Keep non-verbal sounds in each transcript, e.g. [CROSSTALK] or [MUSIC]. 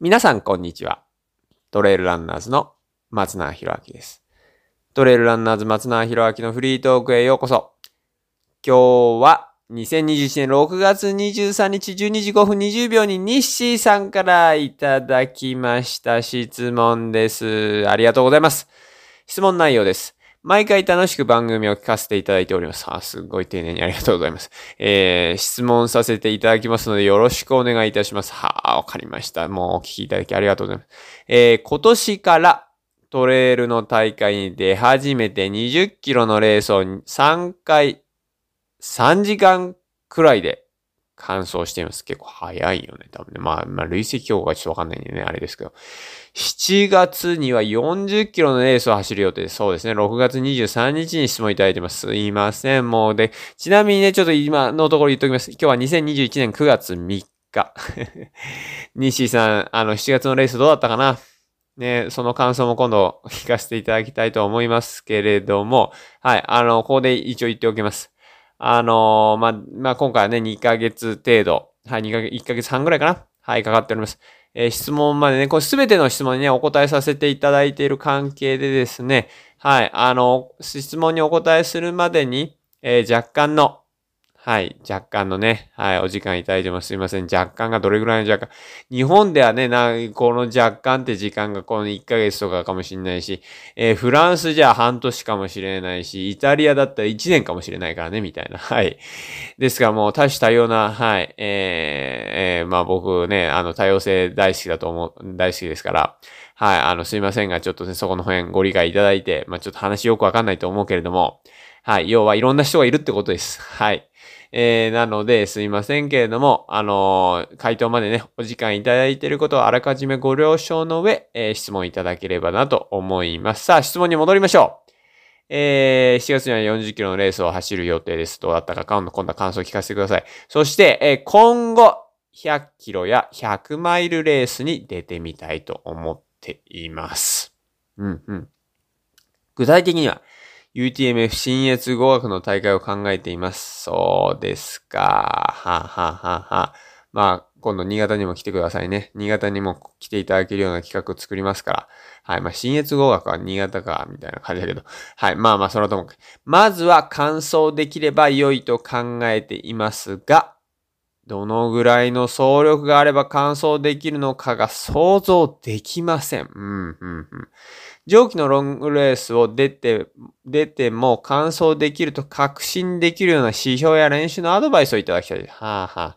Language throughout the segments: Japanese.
皆さん、こんにちは。トレイルランナーズの松永博明です。トレイルランナーズ松永博明のフリートークへようこそ。今日は2021年6月23日12時5分20秒にニッシーさんからいただきました質問です。ありがとうございます。質問内容です。毎回楽しく番組を聞かせていただいております。あ、すごい丁寧にありがとうございます。えー、質問させていただきますのでよろしくお願いいたします。はあ、わかりました。もうお聞きいただきありがとうございます。えー、今年からトレイルの大会に出始めて20キロのレースを3回、3時間くらいで完走しています。結構早いよね。多分ね。まあ、まあ、累積標高がちょっとわかんないんでね、あれですけど。7月には40キロのレースを走る予定です。そうですね。6月23日に質問いただいてます。すいません。もうで、ちなみにね、ちょっと今のところ言っときます。今日は2021年9月3日。[LAUGHS] 西さん、あの、7月のレースどうだったかな？ね、その感想も今度聞かせていただきたいと思いますけれども、はい、あの、ここで一応言っておきます。あのまあ、まあ、今回はね、2ヶ月程度、はい、2ヶ月、1ヶ月半ぐらいかな。はい、かかっております。えー、質問までね、これすべての質問にね、お答えさせていただいている関係でですね、はい、あの、質問にお答えするまでに、えー、若干の、はい、若干のね、はい、お時間いただいてます。すいません。若干がどれぐらいの若干。日本ではね、な、この若干って時間がこの1ヶ月とかかもしれないし、えー、フランスじゃ半年かもしれないし、イタリアだったら1年かもしれないからね、みたいな。はい。ですからもう多種多様な、はい、えー、えー、まあ僕ね、あの多様性大好きだと思う、大好きですから、はい、あのすいませんが、ちょっとね、そこの辺ご理解いただいて、まあちょっと話よくわかんないと思うけれども、はい、要はいろんな人がいるってことです。はい。えー、なので、すいませんけれども、あのー、回答までね、お時間いただいていることをあらかじめご了承の上、えー、質問いただければなと思います。さあ、質問に戻りましょう。えー、7月には40キロのレースを走る予定です。どうだったか、今度、は感想を聞かせてください。そして、えー、今後、100キロや100マイルレースに出てみたいと思っています。うんうん。具体的には、UTMF 新越語学の大会を考えています。そうですか。はははは。まあ、今度新潟にも来てくださいね。新潟にも来ていただけるような企画を作りますから。はい。まあ、新越語学は新潟か、みたいな感じだけど。はい。まあまあ、そのとも。まずは完走できれば良いと考えていますが、どのぐらいの総力があれば完走できるのかが想像できません。うん、うん、うん。上記のロングレースを出て、出ても完走できると確信できるような指標や練習のアドバイスをいただきたい。はあ、はあ、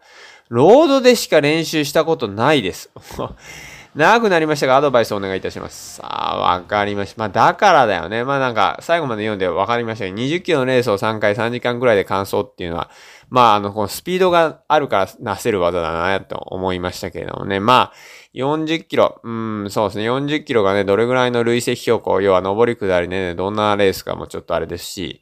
ロードでしか練習したことないです。[LAUGHS] 長くなりましたが、アドバイスをお願いいたします。さあ、わかりました。まあ、だからだよね。まあなんか、最後まで読んでわかりましたけど、20キロのレースを3回3時間くらいで完走っていうのは、まあ、あの、このスピードがあるからなせる技だな、と思いましたけれどもね。まあ、40キロ、うん、そうですね。40キロがね、どれぐらいの累積標高、要は上り下りね、どんなレースかもちょっとあれですし、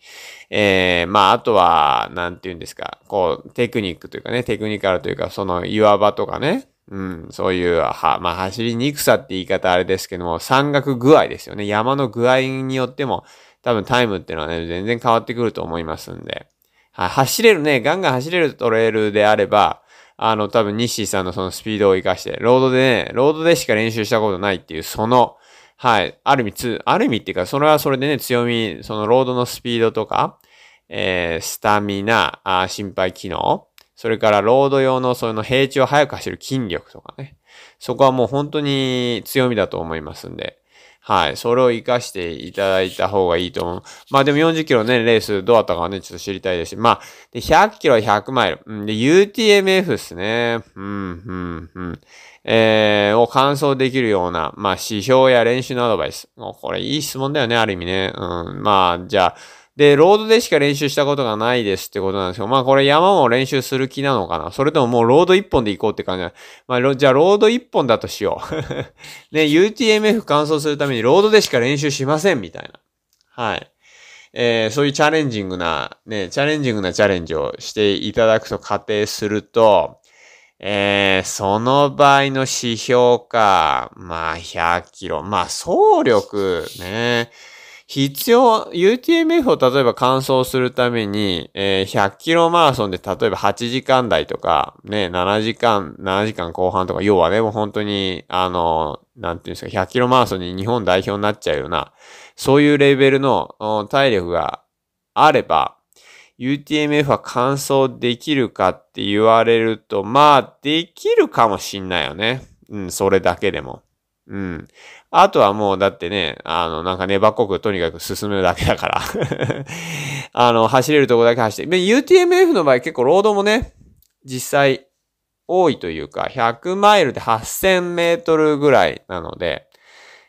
えー、まあ、あとは、なんて言うんですか、こう、テクニックというかね、テクニカルというか、その岩場とかね、うん、そういう、は、まあ、走りにくさって言い方あれですけども、山岳具合ですよね。山の具合によっても、多分タイムっていうのはね、全然変わってくると思いますんで。走れるね、ガンガン走れるトレイルであれば、あの、多分、ニッシーさんのそのスピードを活かして、ロードでね、ロードでしか練習したことないっていう、その、はい、ある意味つ、ある意味っていうか、それはそれでね、強み、そのロードのスピードとか、えー、スタミナ、あ心肺機能、それからロード用のその平地を速く走る筋力とかね。そこはもう本当に強みだと思いますんで。はい。それを活かしていただいた方がいいと思う。まあでも40キロね、レースどうだったかね、ちょっと知りたいですし。まあ、で、100キロ100マイル。うん、で、UTMF ですね。うん、うん、うん。えー、を完走できるような、まあ、指標や練習のアドバイス。もうこれいい質問だよね、ある意味ね。うん。まあ、じゃあ、で、ロードでしか練習したことがないですってことなんですけど、まあこれ山も練習する気なのかなそれとももうロード一本で行こうって感じなまあ、じゃあロード一本だとしよう。[LAUGHS] ね、UTMF 完走するためにロードでしか練習しませんみたいな。はい。えー、そういうチャレンジングな、ね、チャレンジングなチャレンジをしていただくと仮定すると、えー、その場合の指標か、まあ100キロ、まあ走力ね、必要、UTMF を例えば完走するために、えー、100キロマラソンで例えば8時間台とか、ね、7時間、7時間後半とか、要はね、もう本当に、あの、なんていうんですか、100キロマラソンに日本代表になっちゃうような、そういうレベルの体力があれば、UTMF は完走できるかって言われると、まあ、できるかもしんないよね。うん、それだけでも。うん。あとはもうだってね、あの、なんか粘っこくとにかく進むだけだから [LAUGHS] あの、走れるとこだけ走って。で UTMF の場合結構ロードもね、実際多いというか、100マイルで8000メートルぐらいなので、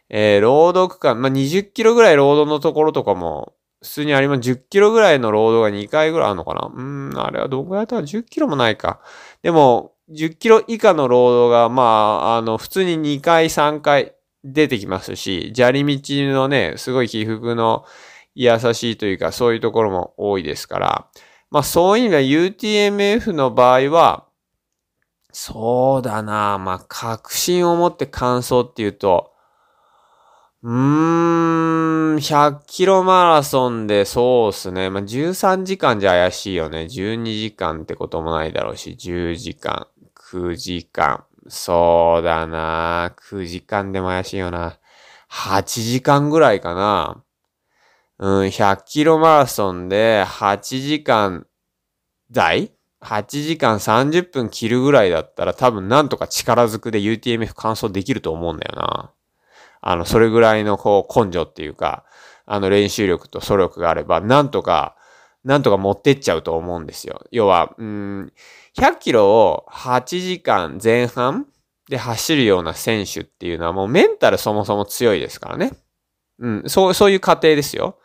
えー、ロード区間、まあ、20キロぐらいロードのところとかも、普通にあります。10キロぐらいのロードが2回ぐらいあるのかな？うん、あれはどこやった？ら10キロもないか。でも、10キロ以下のロードが、まあ、あの、普通に2回、3回出てきますし、砂利道のね、すごい起伏の優しいというか、そういうところも多いですから、まあそういう意味では UTMF の場合は、そうだなまあ確信を持って感想っていうと、うーん、100キロマラソンでそうっすね。まあ、13時間じゃ怪しいよね。12時間ってこともないだろうし、10時間、9時間。そうだな9時間でも怪しいよな。8時間ぐらいかな。うん、100キロマラソンで8時間台 ?8 時間30分切るぐらいだったら多分なんとか力ずくで UTMF 完走できると思うんだよな。あの、それぐらいのこう根性っていうか、あの練習力と素力があれば、なんとか、なんとか持ってっちゃうと思うんですよ。要は、うん、100キロを8時間前半で走るような選手っていうのはもうメンタルそもそも強いですからね。うん、そう、そういう過程ですよ。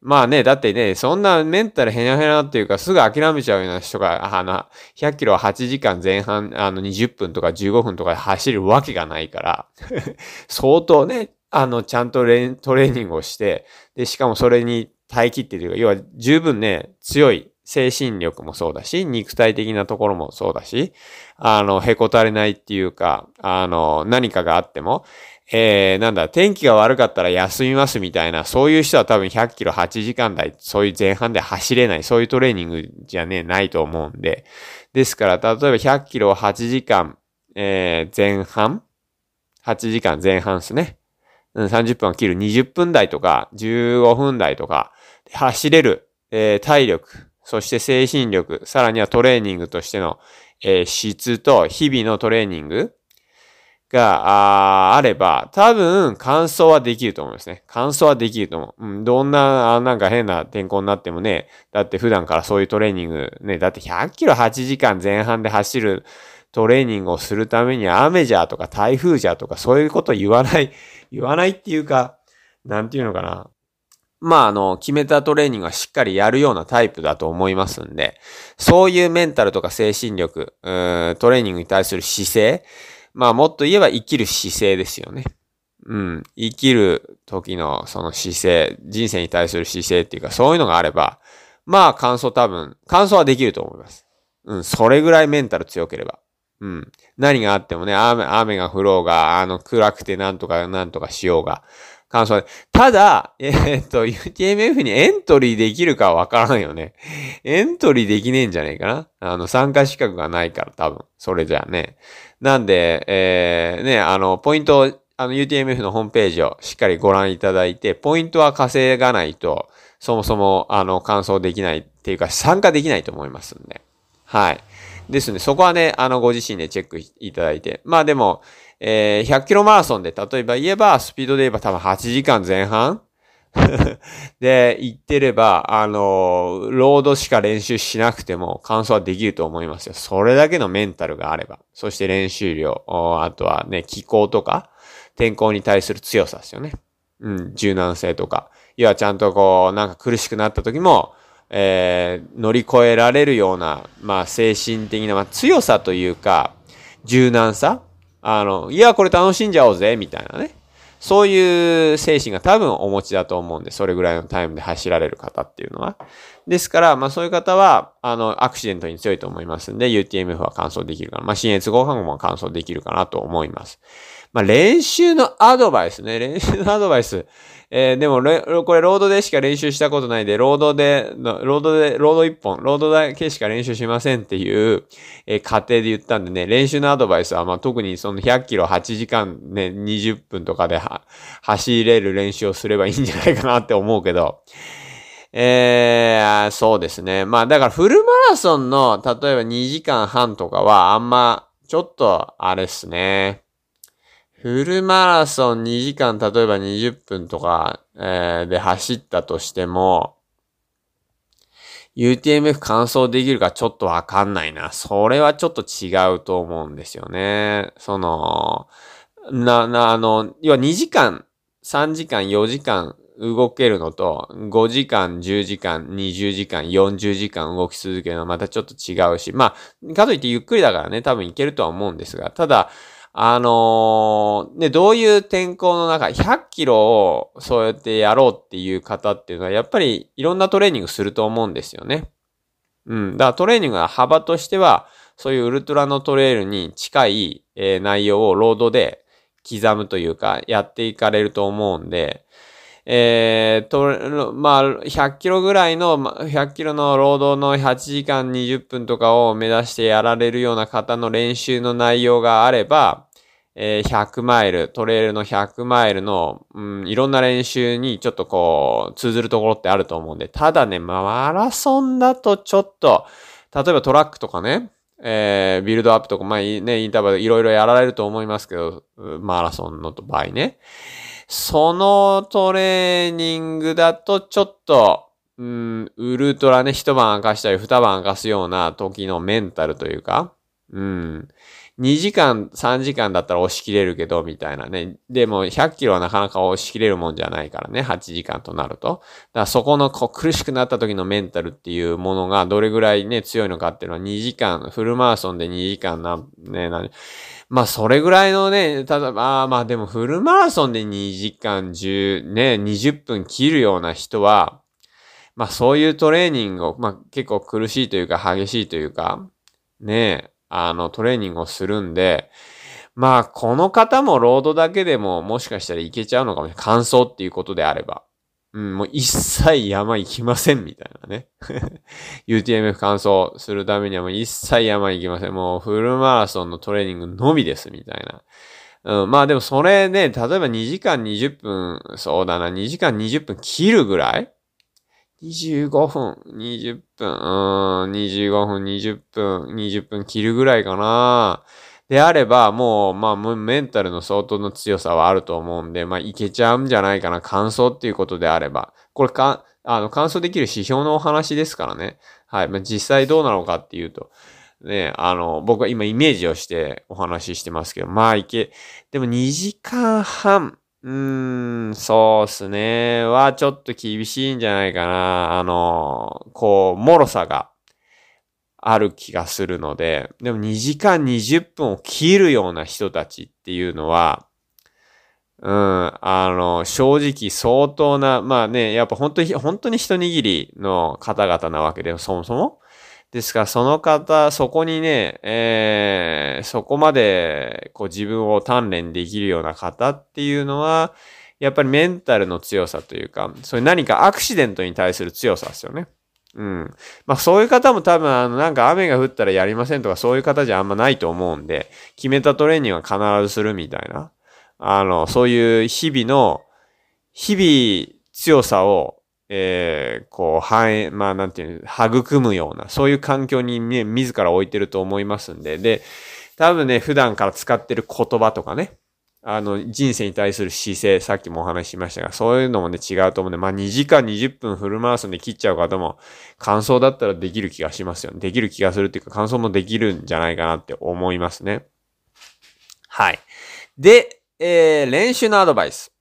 まあね、だってね、そんなメンタルヘナヘナっていうかすぐ諦めちゃうような人が、あの、100キロ8時間前半、あの、20分とか15分とかで走るわけがないから [LAUGHS] 相当ね、あの、ちゃんとトレーニングをして、で、しかもそれに耐え切ってというか、要は十分ね、強い精神力もそうだし、肉体的なところもそうだし、あの、へこたれないっていうか、あの、何かがあっても、えー、なんだ、天気が悪かったら休みますみたいな、そういう人は多分100キロ8時間台、そういう前半で走れない、そういうトレーニングじゃね、ないと思うんで。ですから、例えば100キロ8時間、えー、前半 ?8 時間前半ですね。うん、30分を切る20分台とか、15分台とか、走れる、えー、体力、そして精神力、さらにはトレーニングとしての、えー、質と日々のトレーニング、が、ああれば、多分、乾燥はできると思いますね。乾燥はできると思う。うん、どんな、あなんか変な天候になってもね、だって普段からそういうトレーニング、ね、だって100キロ8時間前半で走るトレーニングをするために雨じゃとか台風じゃとかそういうこと言わない、言わないっていうか、なんていうのかな。まあ、あの、決めたトレーニングはしっかりやるようなタイプだと思いますんで、そういうメンタルとか精神力、トレーニングに対する姿勢、まあもっと言えば生きる姿勢ですよね。うん。生きる時のその姿勢、人生に対する姿勢っていうかそういうのがあれば、まあ感想多分、感想はできると思います。うん。それぐらいメンタル強ければ。うん。何があってもね、雨、雨が降ろうが、あの、暗くてなんとかなんとかしようが、感想で。ただ、えー、っと、UTMF にエントリーできるかわからんよね。エントリーできねえんじゃねえかなあの、参加資格がないから多分。それじゃあね。なんで、えー、ね、あの、ポイントあの、UTMF のホームページをしっかりご覧いただいて、ポイントは稼がないと、そもそも、あの、完走できないっていうか、参加できないと思いますんで。はい。ですね、そこはね、あの、ご自身でチェックいただいて。まあでも、えー、100キロマラソンで、例えば言えば、スピードで言えば多分8時間前半？[LAUGHS] で、行ってれば、あの、ロードしか練習しなくても完走はできると思いますよ。それだけのメンタルがあれば。そして練習量、あとはね、気候とか、天候に対する強さですよね。うん、柔軟性とか。要はちゃんとこう、なんか苦しくなった時も、えー、乗り越えられるような、まあ精神的な、まあ強さというか、柔軟さあの、いや、これ楽しんじゃおうぜ、みたいなね。そういう精神が多分お持ちだと思うんで、それぐらいのタイムで走られる方っていうのは。ですから、まあそういう方は、あの、アクシデントに強いと思いますんで、UTMF は完走できるかな。まあ、信越五岳も完走できるかなと思います。まあ、練習のアドバイスね。練習のアドバイス。えー、でも、これ、ロードでしか練習したことないで、ロードで、ロードで、ロード一本、ロードだけしか練習しませんっていう、えー、仮定で言ったんでね、練習のアドバイスは、まあ、特にその100キロ8時間ね、20分とかで走れる練習をすればいいんじゃないかなって思うけど、えー、そうですね。まあ、だからフルマラソンの、例えば2時間半とかは、あんま、ちょっと、あれっすね。フルマラソン2時間、例えば20分とか、えー、で走ったとしても、UTMF 完走できるかちょっとわかんないな。それはちょっと違うと思うんですよね。その、な、な、あの、要は2時間、3時間、4時間動けるのと、5時間、10時間、20時間、40時間動き続けるのはまたちょっと違うし、まあ、かといってゆっくりだからね、多分いけるとは思うんですが、ただ、あのー、ね、どういう天候の中、100キロをそうやってやろうっていう方っていうのは、やっぱりいろんなトレーニングすると思うんですよね。うん。だからトレーニングの幅としては、そういうウルトラのトレイルに近い、えー、内容をロードで刻むというか、やっていかれると思うんで、えー、と、まあ、100キロぐらいの、100キロの労働の8時間20分とかを目指してやられるような方の練習の内容があれば、えー、100マイル、トレイルの100マイルの、うん、いろんな練習にちょっとこう、通ずるところってあると思うんで、ただね、まマラソンだとちょっと、例えばトラックとかね、えー、ビルドアップとか、まあね、インターバルいろいろやられると思いますけど、マラソンの場合ね。そのトレーニングだとちょっと、うん、ウルトラね、一晩明かしたり二晩明かすような時のメンタルというか、うん。2時間、3時間だったら押し切れるけど、みたいなね。でも、100キロはなかなか押し切れるもんじゃないからね、8時間となると。だからそこのこ苦しくなった時のメンタルっていうものがどれぐらいね、強いのかっていうのは2時間、フルマラソンで2時間な、ね、な、まあ、それぐらいのね、ただ、まあまあ、でもフルマラソンで2時間10、ね、20分切るような人は、まあそういうトレーニングを、まあ結構苦しいというか激しいというか、ねあの、トレーニングをするんで、まあ、この方もロードだけでももしかしたらいけちゃうのかもしれない。乾燥っていうことであれば。うん、もう一切山行きませんみたいなね。UTMF 乾燥するためにはもう一切山行きません。もうフルマラソンのトレーニングのみですみたいな。うん、まあでもそれね、例えば2時間20分、そうだな、2時間20分切るぐらい？25分、20分、うん、25分、20分、20分切るぐらいかな。であれば、もう、まあ、メンタルの相当の強さはあると思うんで、まあ、いけちゃうんじゃないかな。感想っていうことであれば。これか、あの、感想できる指標のお話ですからね。はい。まあ、実際どうなのかっていうと、ね、あの、僕は今イメージをしてお話ししてますけど、まあ、いけ、でも2時間半、うーん、そうっすね。は、ちょっと厳しいんじゃないかな。あの、こう、脆さがある気がするので、でも2時間20分を切るような人たちっていうのは、うん、あの、正直相当な、まあね、やっぱ本当に、本当に一握りの方々なわけで、そもそも。ですから、その方、そこにね、えー、そこまで、こう自分を鍛錬できるような方っていうのは、やっぱりメンタルの強さというか、そういう何かアクシデントに対する強さですよね。うん。まあそういう方も多分あのなんか雨が降ったらやりませんとかそういう方じゃあんまないと思うんで、決めたトレーニングは必ずするみたいな。あの、そういう日々の、日々強さをえー、こう、反映、まあなんていう育むような、そういう環境にね、自ら置いてると思いますんで、で、多分ね、普段から使ってる言葉とかね、あの、人生に対する姿勢、さっきもお話ししましたが、そういうのもね、違うと思うんで、まあ2時間20分フルマラソンで切っちゃう方も、感想だったらできる気がしますよね。できる気がするっていうか、感想もできるんじゃないかなって思いますね。はい。で、えー、練習のアドバイス。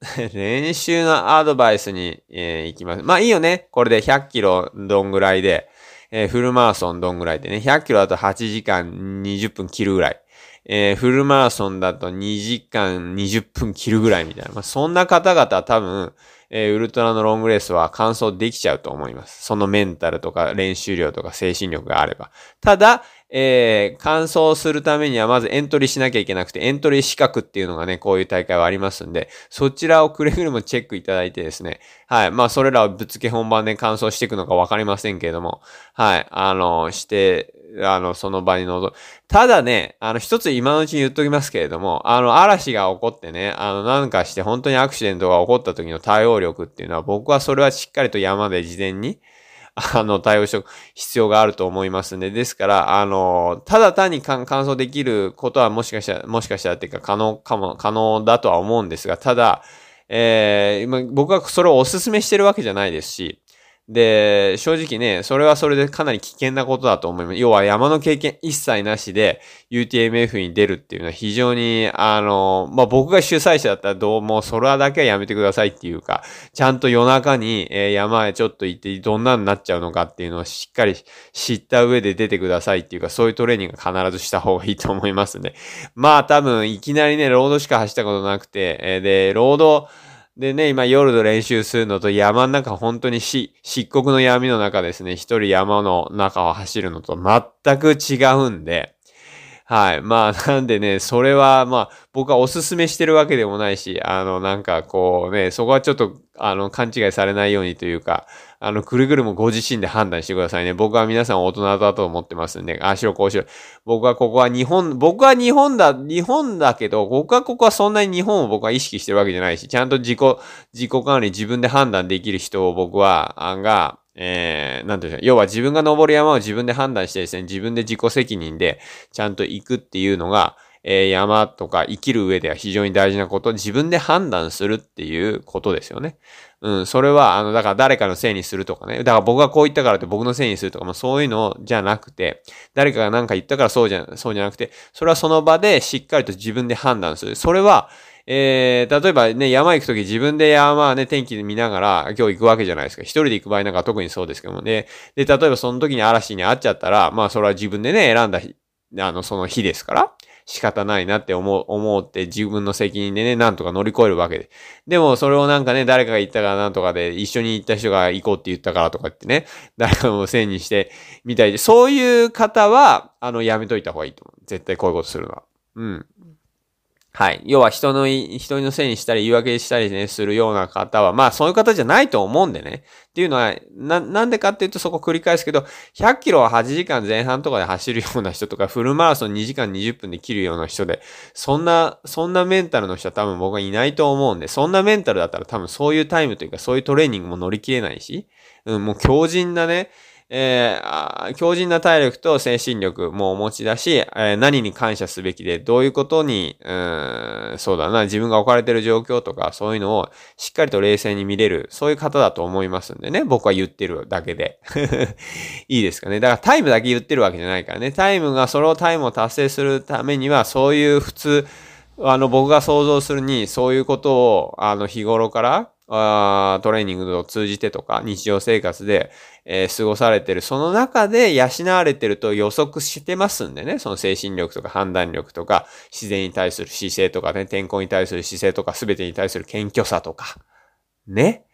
[LAUGHS] 練習のアドバイスに、えー、行きます。まあいいよね。これで100キロどんぐらいで、えー、フルマラソンどんぐらいでね。100キロだと8時間20分切るぐらい。えー、フルマラソンだと2時間20分切るぐらいみたいな。まあそんな方々は多分、えー、ウルトラのロングレースは完走できちゃうと思います。そのメンタルとか練習量とか精神力があれば。ただ、えー、完走するためにはまずエントリーしなきゃいけなくて、エントリー資格っていうのがね、こういう大会はありますんで、そちらをくれぐれもチェックいただいてですね、はい。まあ、それらをぶっつけ本番で完走していくのかわかりませんけれども、はい。あの、して、あの、その場に臨む。ただね、あの、一つ今のうちに言っときますけれども、あの、嵐が起こってね、あの、なんかして本当にアクシデントが起こった時の対応力っていうのは、僕はそれはしっかりと山で事前に、あの、対応しておく必要があると思いますんで、ですから、あの、ただ単に完走できることはもしかしたら、もしかしたらっていうか可能かも、可能だとは思うんですが、ただ、えー、僕はそれをお勧めしてるわけじゃないですし、で、正直ね、それはそれでかなり危険なことだと思います。要は山の経験一切なしで UTMF に出るっていうのは非常に、あの、まあ、僕が主催者だったらどうもそれはだけはやめてくださいっていうか、ちゃんと夜中に、えー、山へちょっと行ってどんなになっちゃうのかっていうのをしっかり知った上で出てくださいっていうか、そういうトレーニング必ずした方がいいと思いますね。まあ多分いきなりね、ロードしか走ったことなくて、えー、で、ロード、でね、今夜の練習するのと山の中本当にし、漆黒の闇の中ですね、一人山の中を走るのと全く違うんで、はい。まあ、[LAUGHS] なんでね、それは、まあ、僕はおすすめしてるわけでもないし、あの、なんかこうね、そこはちょっと、あの、勘違いされないようにというか、あの、くるぐるもご自身で判断してくださいね。僕は皆さん大人だと思ってますんで、ああしろこうしろ。僕はここは日本、僕は日本だ、日本だけど、僕はここはそんなに日本を僕は意識してるわけじゃないし、ちゃんと自己、自己管理自分で判断できる人を僕は、あんが、えー、なんていうか、要は自分が登る山を自分で判断してですね、自分で自己責任でちゃんと行くっていうのが、えー、山とか生きる上では非常に大事なこと、自分で判断するっていうことですよね。うん、それは、あの、だから誰かのせいにするとかね。だから僕がこう言ったからって僕のせいにするとか、まあそういうのじゃなくて、誰かが何か言ったからそうじゃ、そうじゃなくて、それはその場でしっかりと自分で判断する。それは、えー、例えばね、山行くとき自分で山ね、天気で見ながら今日行くわけじゃないですか。一人で行く場合なんか特にそうですけどもね。で、例えばその時に嵐に会っちゃったら、まあそれは自分でね、選んだ日、あの、その日ですから。仕方ないなって思う、思うって自分の責任でね、なんとか乗り越えるわけで。でもそれをなんかね、誰かが言ったからなんとかで、一緒に行った人が行こうって言ったからとかってね、誰かのせいにしてみたいで、そういう方は、あの、やめといた方がいいと思う。絶対こういうことするのは。うん。はい。要は人の、人のせいにしたり言い訳したりね、するような方は、まあそういう方じゃないと思うんでね。っていうのは、な、なんでかっていうとそこ繰り返すけど、100キロは8時間前半とかで走るような人とか、フルマラソン2時間20分で切るような人で、そんな、そんなメンタルの人は多分僕はいないと思うんで、そんなメンタルだったら多分そういうタイムというか、そういうトレーニングも乗り切れないし、うん、もう強靭なね、えー、強靭な体力と精神力もお持ちだし、えー、何に感謝すべきで、どういうことに、うん、そうだな、自分が置かれてる状況とか、そういうのをしっかりと冷静に見れる、そういう方だと思いますんでね、僕は言ってるだけで。[LAUGHS] いいですかね。だからタイムだけ言ってるわけじゃないからね、タイムが、そのタイムを達成するためには、そういう普通、あの、僕が想像するに、そういうことを、あの、日頃から、あトレーニングを通じてとか、日常生活で、えー、過ごされてる。その中で養われてると予測してますんでね、その精神力とか判断力とか、自然に対する姿勢とかね、天候に対する姿勢とか、すべてに対する謙虚さとか、ね。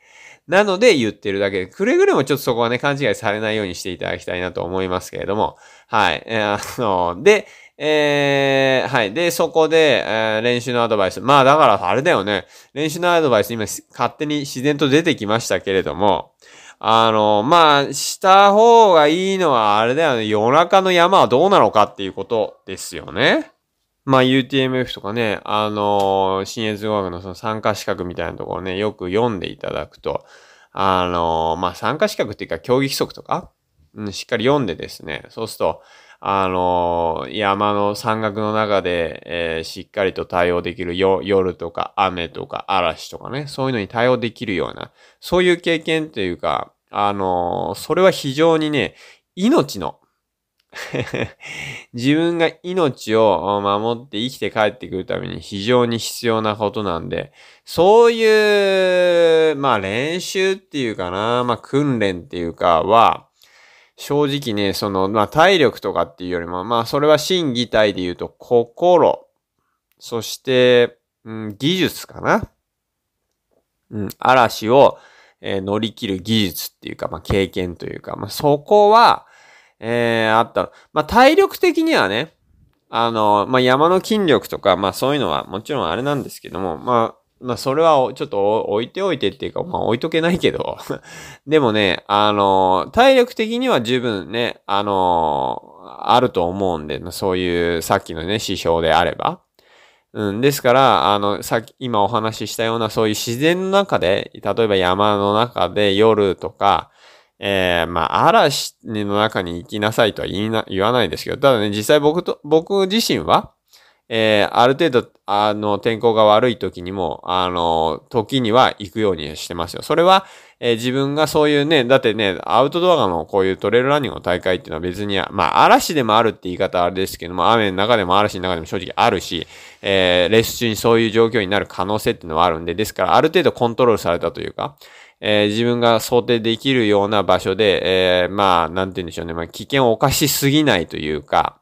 なので言ってるだけで、くれぐれもちょっとそこはね、勘違いされないようにしていただきたいなと思いますけれども、はい。えー、あの、で、えー、はい。で、そこで、えー、練習のアドバイス。まあだからあれだよね。練習のアドバイス今勝手に自然と出てきましたけれども、あの、まあ、した方がいいのはあれだよね。夜中の山はどうなのかっていうことですよね。まあ UTMF とかね、あの、新越語学のその参加資格みたいなところね、よく読んでいただくと、あの、まあ参加資格っていうか競技規則とか、うん、しっかり読んでですね、そうすると、あの、山の山岳の中で、えー、しっかりと対応できる夜とか雨とか嵐とかね、そういうのに対応できるような、そういう経験というか、あの、それは非常にね、命の、[LAUGHS] 自分が命を守って生きて帰ってくるために非常に必要なことなんで、そういう、まあ練習っていうかな、まあ訓練っていうかは、正直ね、その、まあ、体力とかっていうよりも、まあ、それは心技体で言うと、心、そして、うん、技術かな。うん、嵐を、えー、乗り切る技術っていうか、まあ、経験というか、まあ、そこは、えー、あった。まあ、体力的にはね、あの、まあ、山の筋力とか、まあ、そういうのはもちろんあれなんですけども、まあ、まあ、それはちょっと置いておいてっていうか、まあ、置いとけないけど [LAUGHS] でもね、あの、体力的には十分ね、あの、あると思うんで、そういうさっきのね、指標であれば。うん。ですから、あの、さっき、今お話ししたような、そういう自然の中で、例えば山の中で夜とか、えー、まあ、嵐の中に行きなさいとは言いな、言わないですけど、ただね、実際僕と、僕自身は、えー、ある程度、あの、天候が悪い時にも、あの、時には行くようにしてますよ。それは、えー、自分がそういうね、だってね、アウトドアのこういうトレイルランニングの大会っていうのは別に、まあ、嵐でもあるって言い方はあれですけども、雨の中でも嵐の中でも正直あるし、えー、レース中にそういう状況になる可能性っていうのはあるんで、ですからある程度コントロールされたというか、えー、自分が想定できるような場所で、えー、まあ、なんて言うんでしょうね、まあ、危険を犯しすぎないというか、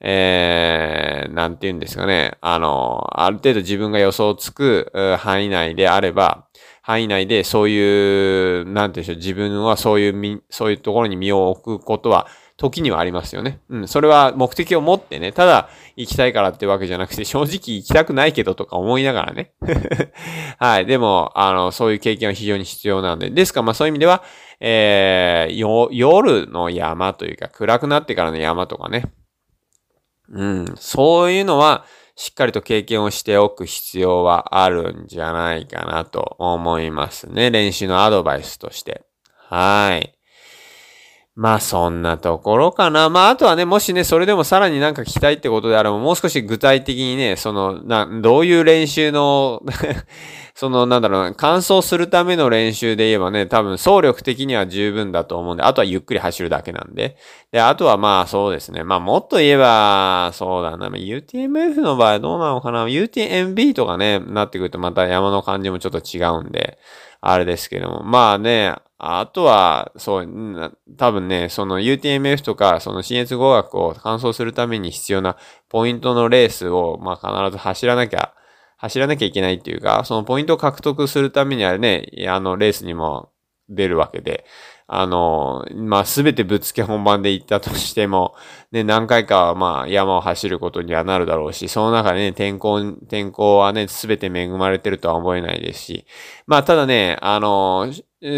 えー、なんて言うんですかね、あの、ある程度自分が予想つく範囲内であれば、範囲内でそういう、なんて言うんでしょう、自分はそういうみ、そういうところに身を置くことは、時にはありますよね。うん。それは目的を持ってね、ただ行きたいからってわけじゃなくて、正直行きたくないけどとか思いながらね。[LAUGHS] はい。でも、あの、そういう経験は非常に必要なので。ですから、まあそういう意味では、えー、夜の山というか、暗くなってからの山とかね。うん。そういうのは、しっかりと経験をしておく必要はあるんじゃないかなと思いますね。練習のアドバイスとして。はい。まあそんなところかな。まああとはね、もしね、それでもさらになんか聞きたいってことであれば、もう少し具体的にね、その、な、どういう練習の [LAUGHS] その、なんだろうな、乾燥するための練習で言えばね、多分走力的には十分だと思うんで、あとはゆっくり走るだけなんで。で、あとはまあそうですね。まあもっと言えば、そうだな、UTMF の場合どうなのかな ?UTMB とかね、なってくるとまた山の感じもちょっと違うんで、あれですけども。まあね、あとは、そう、多分ね、その UTMF とか、その新越語学を完走するために必要なポイントのレースを、まあ必ず走らなきゃ、走らなきゃいけないっていうか、そのポイントを獲得するためにはね、あの、レースにも出るわけで、あの、まあ、すべてぶっつけ本番で行ったとしても、[LAUGHS] ね、何回かはま、山を走ることにはなるだろうし、その中でね、天候、天候はね、すべて恵まれてるとは思えないですし、まあ、ただね、あの、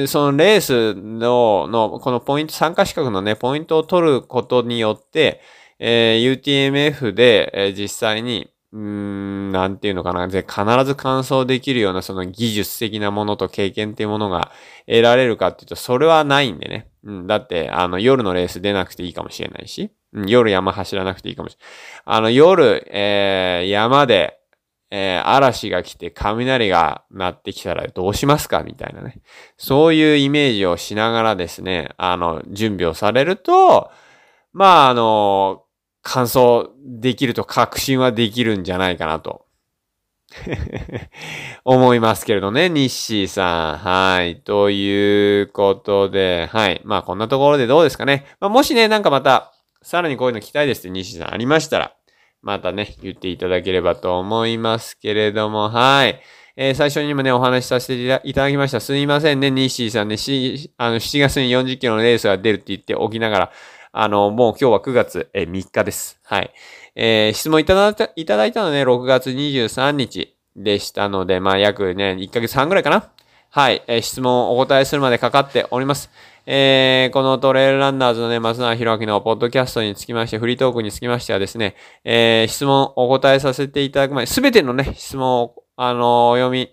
そのレースの、の、このポイント、参加資格のね、ポイントを取ることによって、えー、UTMF で、えー、実際に、うーん、なんていうのかな。で、必ず完走できるようなその技術的なものと経験っていうものが得られるかっていうと、それはないんでね。うん、だって、あの、夜のレース出なくていいかもしれないし、うん、夜山走らなくていいかもしれない。あの、夜、えー、山で、えー、嵐が来て雷が鳴ってきたらどうしますかみたいなね。そういうイメージをしながらですね、あの、準備をされると、まあ、あの、完走できると確信はできるんじゃないかなと。[LAUGHS] 思いますけれどね、ニッシーさん。はい。ということで、はい。まあ、こんなところでどうですかね。まあ、もしね、なんかまた、さらにこういうの聞きたいですって、ニッシーさんありましたら、またね、言っていただければと思いますけれども、はい。えー、最初にもね、お話しさせていただきました。すいませんね、ニッシーさんね、し、あの、7月に40キロのレースが出るって言っておきながら、あの、もう今日は9月、え3日です。はい。えー、質問いただいた、いただいたのね、6月23日でしたので、まあ、約ね、1ヶ月半ぐらいかな。はい。えー、質問をお答えするまでかかっております。えー、このトレイルランナーズのね、松永弘明のポッドキャストにつきまして、フリートークにつきましてはですね、えー、質問をお答えさせていただく前、すべてのね、質問を、あのー、読み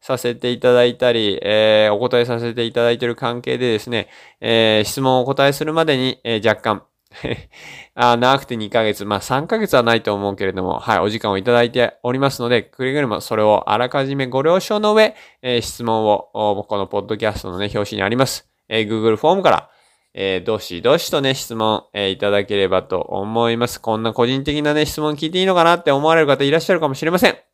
させていただいたり、えー、お答えさせていただいている関係でですね、えー、質問をお答えするまでに、えー、若干 [LAUGHS] あ長くて2ヶ月、まあ3ヶ月はないと思うけれども、はい、お時間をいただいておりますので、くれぐれもそれをあらかじめご了承の上、えー、質問を、このポッドキャストのね、表紙にあります、えー、Google フォームから、えー、どしどしとね、質問、えー、いただければと思います。こんな個人的なね、質問聞いていいのかなって思われる方いらっしゃるかもしれません。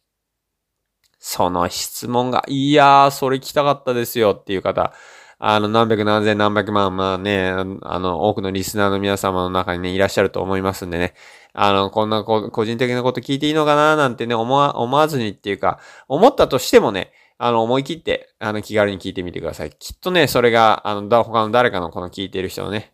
その質問が、いやー、それ聞きたかったですよっていう方、あの、何百何千何百万、まあね、あの、多くのリスナーの皆様の中にね、いらっしゃると思いますんでね、あの、こんなこ個人的なこと聞いていいのかななんてね、思わ、思わずにっていうか、思ったとしてもね、あの、思い切って、あの、気軽に聞いてみてください。きっとね、それが、あの、他の誰かのこの聞いている人のね、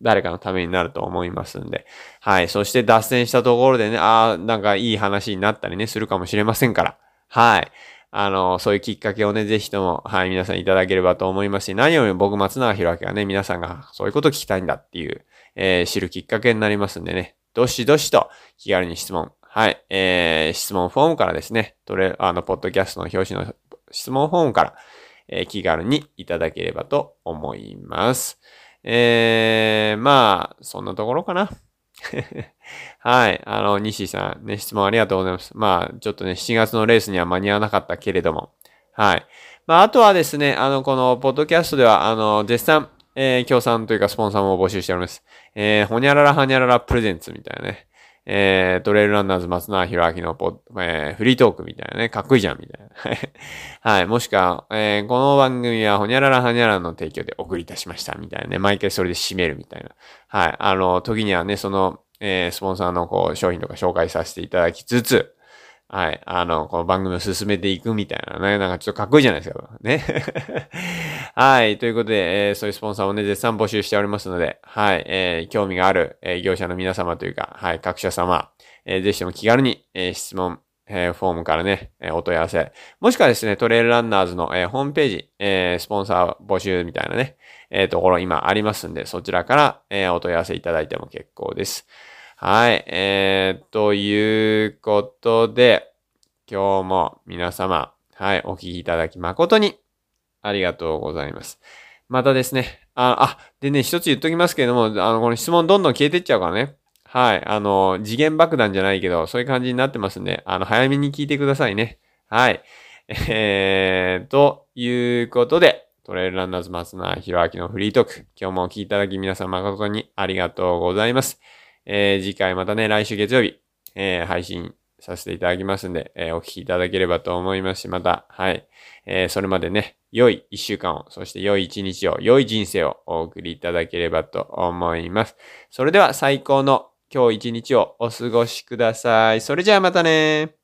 誰かのためになると思いますんで。はい。そして脱線したところでね、ああ、なんかいい話になったりね、するかもしれませんから。はい。あの、そういうきっかけをね、ぜひとも、はい、皆さんいただければと思いますし、何よりも僕、松永弘明がね、皆さんがそういうこと聞きたいんだっていう、えー、知るきっかけになりますんでね、どしどしと気軽に質問、はい、えー、質問フォームからですね、トレ、あの、ポッドキャストの表紙の質問フォームから、えー、気軽にいただければと思います。えー、まあ、そんなところかな。[LAUGHS] はい。あの、西さん、ね、質問ありがとうございます。まあ、ちょっとね、7月のレースには間に合わなかったけれども。はい。まあ、あとはですね、あの、この、ポッドキャストでは、あの、絶賛、えー、協賛というかスポンサーも募集しております。えー、ほにゃららはにゃららプレゼンツみたいなね。えー、トレイルランナーズ松永博明のポえー、フリートークみたいなね、かっこいいじゃんみたいな。[LAUGHS] はい。もしくは、えー、この番組はほにゃららはにゃらの提供でお送りいたしましたみたいなね、毎回それで締めるみたいな。はい。あの、時にはね、その、えー、スポンサーのこう、商品とか紹介させていただきつつ、はい。あの、この番組を進めていくみたいなね。なんかちょっとかっこいいじゃないですか。ね。[LAUGHS] はい。ということで、えー、そういうスポンサーをね、絶賛募集しておりますので、はい。えー、興味がある、えー、業者の皆様というか、はい、各社様、えー、ぜひとも気軽に、えー、質問、えー、フォームからね、えー、お問い合わせ。もしくはですね、トレイルランナーズの、えー、ホームページ、えー、スポンサー募集みたいなね、えー、ところ今ありますんで、そちらから、えー、お問い合わせいただいても結構です。はい。えー、ということで、今日も皆様、はい、お聞きいただき誠にありがとうございます。またですね、あ、あ、でね、一つ言っときますけれども、あの、この質問どんどん消えてっちゃうからね。はい。あの、次元爆弾じゃないけど、そういう感じになってますんで、あの、早めに聞いてくださいね。はい。えー、ということで、トレイルランナーズ松永弘明のフリートーク。今日もお聞きいただき皆さん誠にありがとうございます。えー、次回またね、来週月曜日、えー、配信させていただきますんで、えー、お聞きいただければと思いますし、また、はい。えー、それまでね、良い一週間を、そして良い一日を、良い人生をお送りいただければと思います。それでは最高の今日一日をお過ごしください。それじゃあまたね